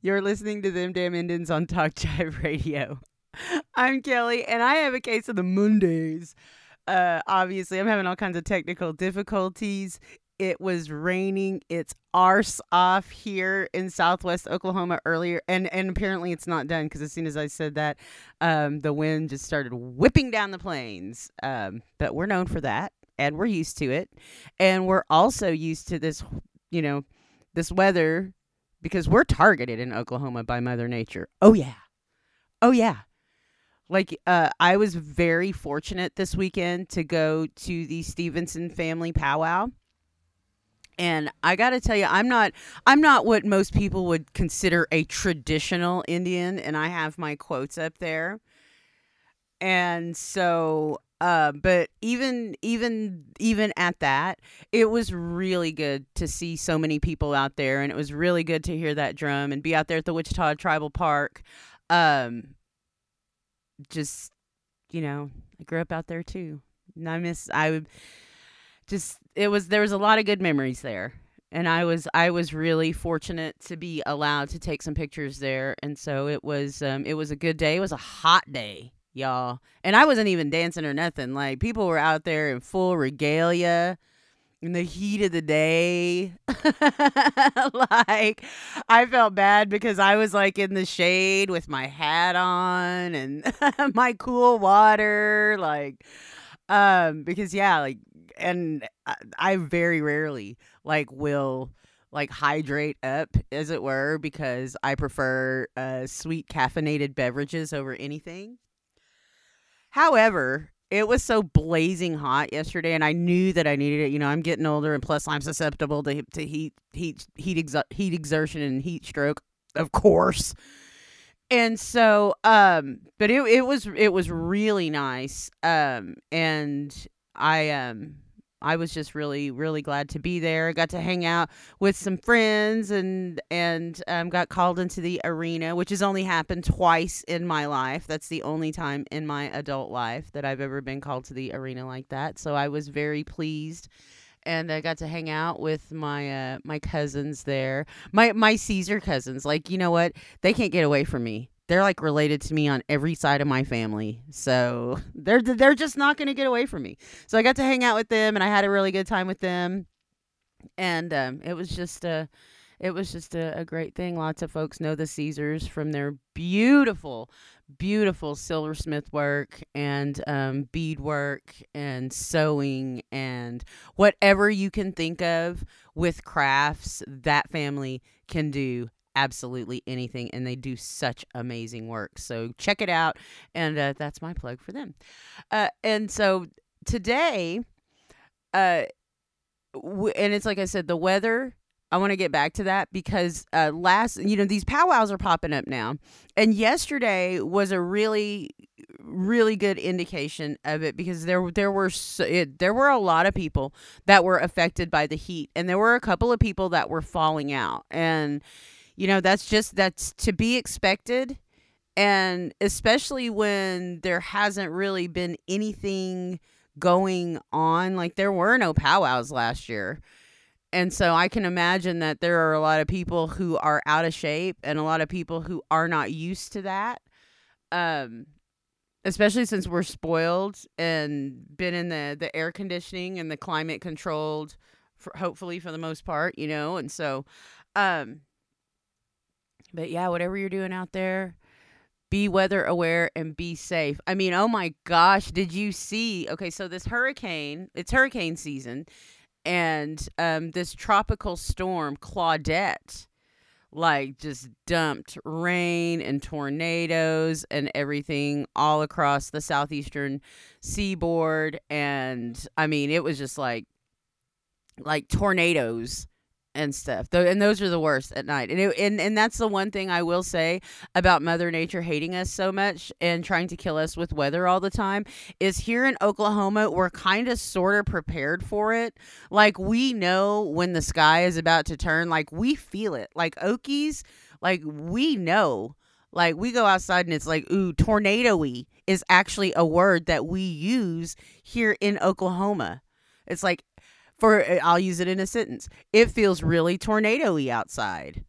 You're listening to Them Damn Indians on Talk Jive Radio. I'm Kelly, and I have a case of the Mondays. Uh, obviously, I'm having all kinds of technical difficulties. It was raining. It's arse off here in Southwest Oklahoma earlier, and and apparently it's not done because as soon as I said that, um, the wind just started whipping down the plains. Um, but we're known for that, and we're used to it, and we're also used to this, you know, this weather because we're targeted in Oklahoma by Mother Nature. Oh yeah, oh yeah. Like uh, I was very fortunate this weekend to go to the Stevenson family powwow and I got to tell you I'm not I'm not what most people would consider a traditional Indian and I have my quotes up there. And so uh, but even even even at that, it was really good to see so many people out there, and it was really good to hear that drum and be out there at the Wichita Tribal Park. Um, just you know, I grew up out there too, and I miss I would just it was there was a lot of good memories there and I was I was really fortunate to be allowed to take some pictures there, and so it was um, it was a good day. It was a hot day, y'all, and I wasn't even dancing or nothing. Like people were out there in full regalia in the heat of the day. like I felt bad because I was like in the shade with my hat on and my cool water, like um because yeah, like and I, I very rarely like will like hydrate up as it were because I prefer uh, sweet caffeinated beverages over anything. However, it was so blazing hot yesterday and I knew that I needed it. You know, I'm getting older and plus I'm susceptible to to heat heat heat exo- heat exertion and heat stroke, of course. And so um but it it was it was really nice. Um and I um I was just really, really glad to be there. I got to hang out with some friends and and um, got called into the arena, which has only happened twice in my life. That's the only time in my adult life that I've ever been called to the arena like that. So I was very pleased, and I got to hang out with my uh, my cousins there, my my Caesar cousins. Like you know what, they can't get away from me they're like related to me on every side of my family. So they're they're just not going to get away from me. So I got to hang out with them and I had a really good time with them. And um, it was just a it was just a, a great thing. Lots of folks know the Caesars from their beautiful, beautiful silversmith work and um, bead work and sewing and whatever you can think of with crafts. That family can do absolutely anything and they do such amazing work. So check it out and uh, that's my plug for them. Uh, and so today uh w- and it's like i said the weather I want to get back to that because uh, last, you know, these powwows are popping up now, and yesterday was a really, really good indication of it because there there were so, it, there were a lot of people that were affected by the heat, and there were a couple of people that were falling out, and you know that's just that's to be expected. And especially when there hasn't really been anything going on like there were no powwows last year. And so i can imagine that there are a lot of people who are out of shape and a lot of people who are not used to that. Um especially since we're spoiled and been in the the air conditioning and the climate controlled for hopefully for the most part you know? And so um but yeah, whatever you're doing out there, be weather aware and be safe. I mean, oh my gosh, did you see? Okay, so this hurricane, it's hurricane season, and um, this tropical storm, Claudette, like just dumped rain and tornadoes and everything all across the southeastern seaboard. And I mean, it was just like, like tornadoes and stuff. and those are the worst at night. And, it, and and that's the one thing I will say about Mother Nature hating us so much and trying to kill us with weather all the time is here in Oklahoma we're kind of sort of prepared for it. Like we know when the sky is about to turn. Like we feel it. Like Okies, like we know. Like we go outside and it's like ooh tornado-y is actually a word that we use here in Oklahoma. It's like for uh, I'll use it in a sentence. It feels really tornado-y outside.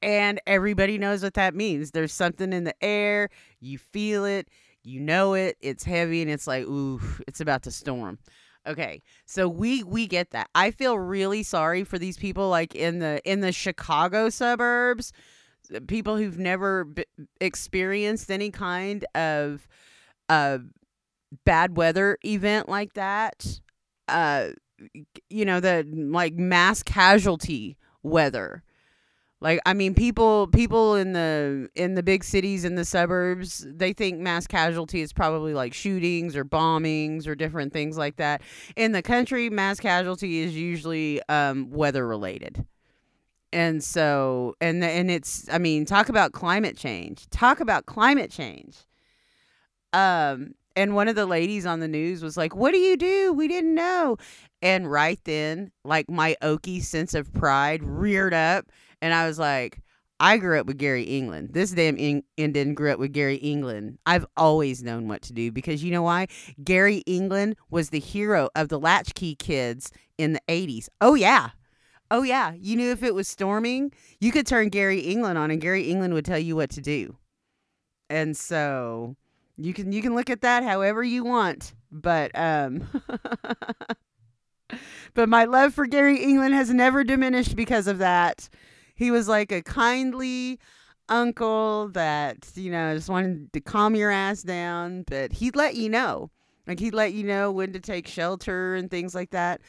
And everybody knows what that means. There's something in the air, you feel it, you know it, it's heavy, and it's like, ooh, it's about to storm. Okay, so we we get that. I feel really sorry for these people, like in the in the Chicago suburbs, people who've never b- experienced any kind of uh bad weather event like that. Uh, you know the like mass casualty weather like I mean people people in the in the big cities in the suburbs, they think mass casualty is probably like shootings or bombings or different things like that. In the country, mass casualty is usually um, weather related. And so and and it's I mean, talk about climate change. Talk about climate change. Um and one of the ladies on the news was like, "What do you do? We didn't know." And right then, like my Okie sense of pride reared up and I was like, I grew up with Gary England. This damn in- Indian grew up with Gary England. I've always known what to do because you know why? Gary England was the hero of the Latchkey Kids in the 80s. Oh, yeah. Oh, yeah. You knew if it was storming, you could turn Gary England on and Gary England would tell you what to do. And so you can you can look at that however you want. But um but my love for Gary England has never diminished because of that. He was like a kindly uncle that, you know, just wanted to calm your ass down, but he'd let you know. Like he'd let you know when to take shelter and things like that.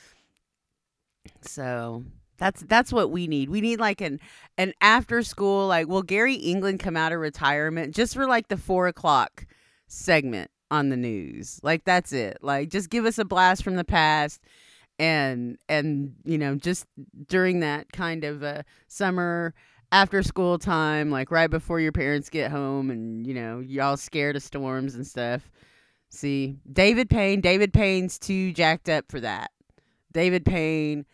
So that's that's what we need. We need like an an after school like will Gary England come out of retirement just for like the four o'clock segment on the news. Like that's it. Like just give us a blast from the past and and you know just during that kind of uh, summer after school time like right before your parents get home and you know y'all scared of storms and stuff see david payne david payne's too jacked up for that david payne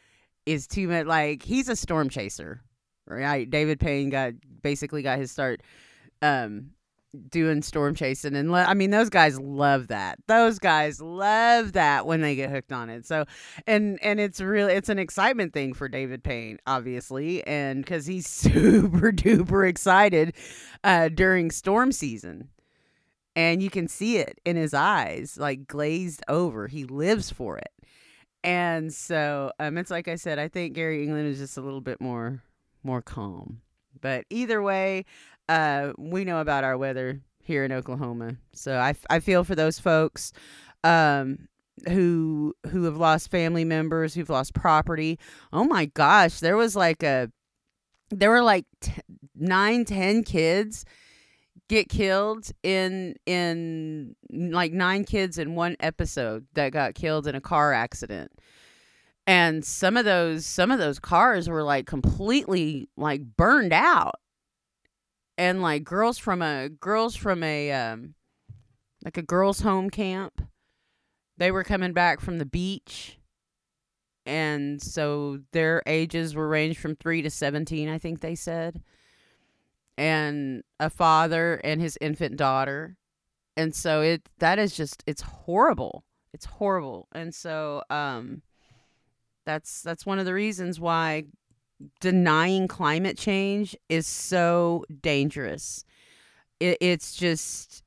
is too much like he's a storm chaser right david payne got basically got his start um doing storm chasing and le- I mean those guys love that. Those guys love that when they get hooked on it. So and and it's really it's an excitement thing for David Payne obviously and cuz he's super duper excited uh during storm season. And you can see it in his eyes like glazed over. He lives for it. And so um it's like I said I think Gary England is just a little bit more more calm. But either way, uh, we know about our weather here in Oklahoma. So I, I feel for those folks um, who who have lost family members, who've lost property. Oh my gosh, there was like a there were like t- nine, ten kids get killed in in like nine kids in one episode that got killed in a car accident and some of those some of those cars were like completely like burned out. And like girls from a girls from a um like a girls home camp they were coming back from the beach. And so their ages were ranged from 3 to 17 i think they said. And a father and his infant daughter. And so it that is just it's horrible. It's horrible. And so um that's that's one of the reasons why denying climate change is so dangerous. It, it's just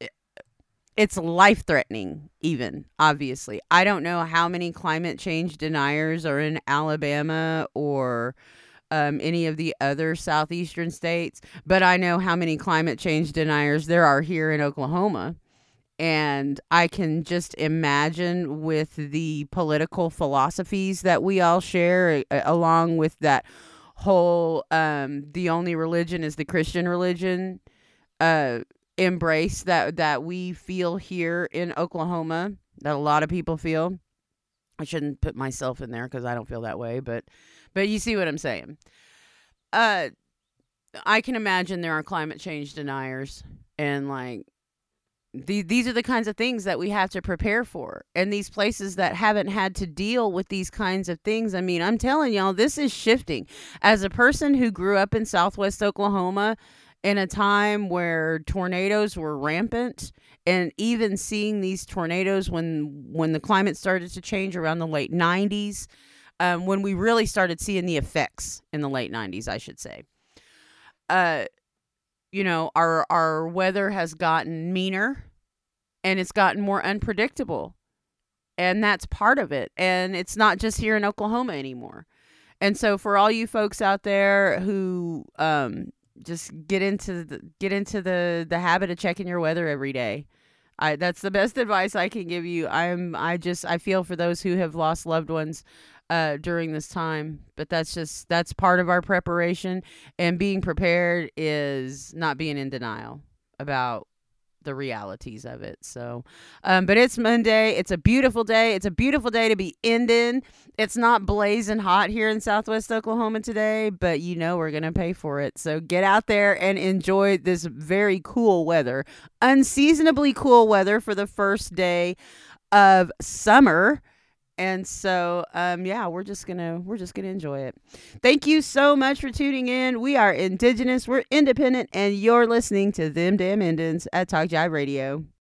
it's life threatening even obviously i don't know how many climate change deniers are in alabama or um, any of the other southeastern states but i know how many climate change deniers there are here in oklahoma and i can just imagine with the political philosophies that we all share along with that whole um the only religion is the Christian religion uh embrace that that we feel here in Oklahoma that a lot of people feel. I shouldn't put myself in there cuz I don't feel that way, but but you see what I'm saying. Uh I can imagine there are climate change deniers and like the, these are the kinds of things that we have to prepare for. And these places that haven't had to deal with these kinds of things, I mean, I'm telling y'all, this is shifting. As a person who grew up in Southwest Oklahoma in a time where tornadoes were rampant, and even seeing these tornadoes when when the climate started to change around the late 90s, um, when we really started seeing the effects in the late 90s, I should say. uh you know, our our weather has gotten meaner and it's gotten more unpredictable. And that's part of it. And it's not just here in Oklahoma anymore. And so for all you folks out there who um just get into the get into the the habit of checking your weather every day. I that's the best advice I can give you. I'm I just I feel for those who have lost loved ones uh, during this time. But that's just that's part of our preparation, and being prepared is not being in denial about the realities of it. So, um, but it's Monday. It's a beautiful day. It's a beautiful day to be ending. It's not blazing hot here in Southwest Oklahoma today, but you know we're gonna pay for it. So get out there and enjoy this very cool weather, unseasonably cool weather for the first day of summer and so um yeah we're just gonna we're just gonna enjoy it. Thank you so much for tuning in. We are indigenous we're independent and you're listening to them damn indians at talk jive radio